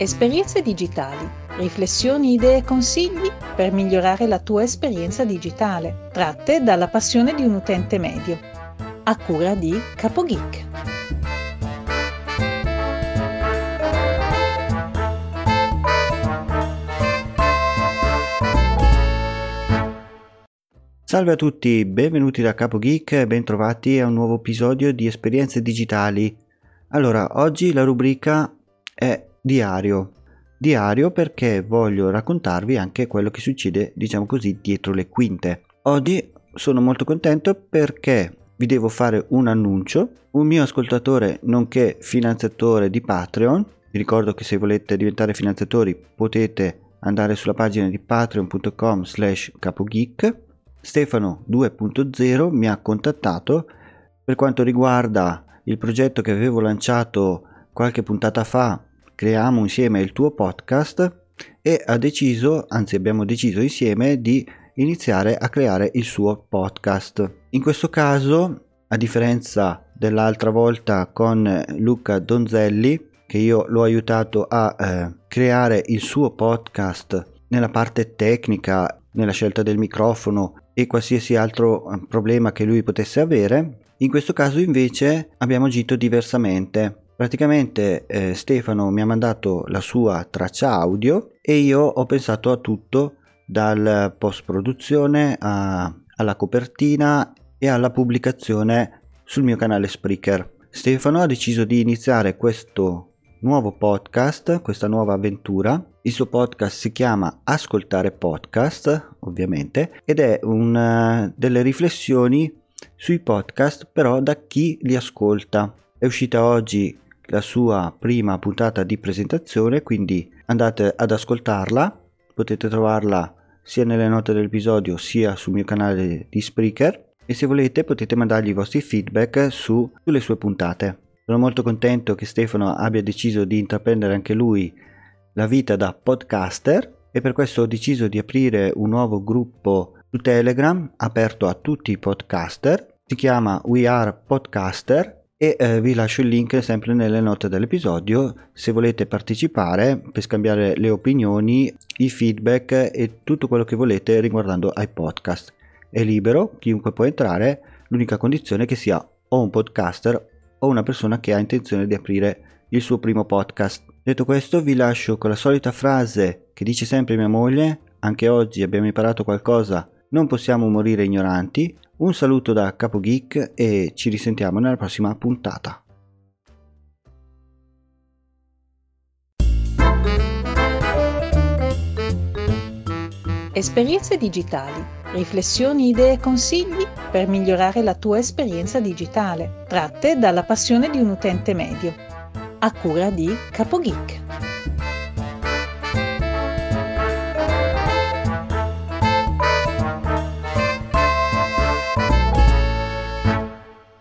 Esperienze digitali, riflessioni, idee e consigli per migliorare la tua esperienza digitale, tratte dalla passione di un utente medio. A cura di CapoGeek. Salve a tutti, benvenuti da Capo Geek e bentrovati a un nuovo episodio di Esperienze Digitali. Allora, oggi la rubrica è diario. Diario perché voglio raccontarvi anche quello che succede, diciamo così, dietro le quinte. Oggi sono molto contento perché vi devo fare un annuncio. Un mio ascoltatore, nonché finanziatore di Patreon, vi ricordo che se volete diventare finanziatori potete andare sulla pagina di patreon.com slash capogeek Stefano 2.0 mi ha contattato per quanto riguarda il progetto che avevo lanciato qualche puntata fa, creiamo insieme il tuo podcast e ha deciso, anzi abbiamo deciso insieme di iniziare a creare il suo podcast. In questo caso, a differenza dell'altra volta con Luca Donzelli, che io l'ho aiutato a eh, creare il suo podcast nella parte tecnica, nella scelta del microfono e qualsiasi altro eh, problema che lui potesse avere. In questo caso invece abbiamo agito diversamente. Praticamente eh, Stefano mi ha mandato la sua traccia audio e io ho pensato a tutto dal post produzione alla copertina e alla pubblicazione sul mio canale Spreaker. Stefano ha deciso di iniziare questo nuovo podcast, questa nuova avventura. Il suo podcast si chiama Ascoltare Podcast, ovviamente, ed è una delle riflessioni sui podcast, però da chi li ascolta. È uscita oggi la sua prima puntata di presentazione, quindi andate ad ascoltarla. Potete trovarla sia nelle note dell'episodio sia sul mio canale di Spreaker e se volete potete mandargli i vostri feedback su, sulle sue puntate. Sono molto contento che Stefano abbia deciso di intraprendere anche lui la vita da podcaster e per questo ho deciso di aprire un nuovo gruppo su Telegram aperto a tutti i podcaster. Si chiama We Are Podcaster e eh, vi lascio il link sempre nelle note dell'episodio se volete partecipare per scambiare le opinioni, i feedback e tutto quello che volete riguardando ai podcast. È libero, chiunque può entrare, l'unica condizione è che sia o un podcaster o una persona che ha intenzione di aprire il suo primo podcast. Detto questo vi lascio con la solita frase che dice sempre mia moglie, anche oggi abbiamo imparato qualcosa, non possiamo morire ignoranti. Un saluto da Capo Geek e ci risentiamo nella prossima puntata. Esperienze digitali riflessioni, idee e consigli per migliorare la tua esperienza digitale, tratte dalla passione di un utente medio. A cura di CapoGeek.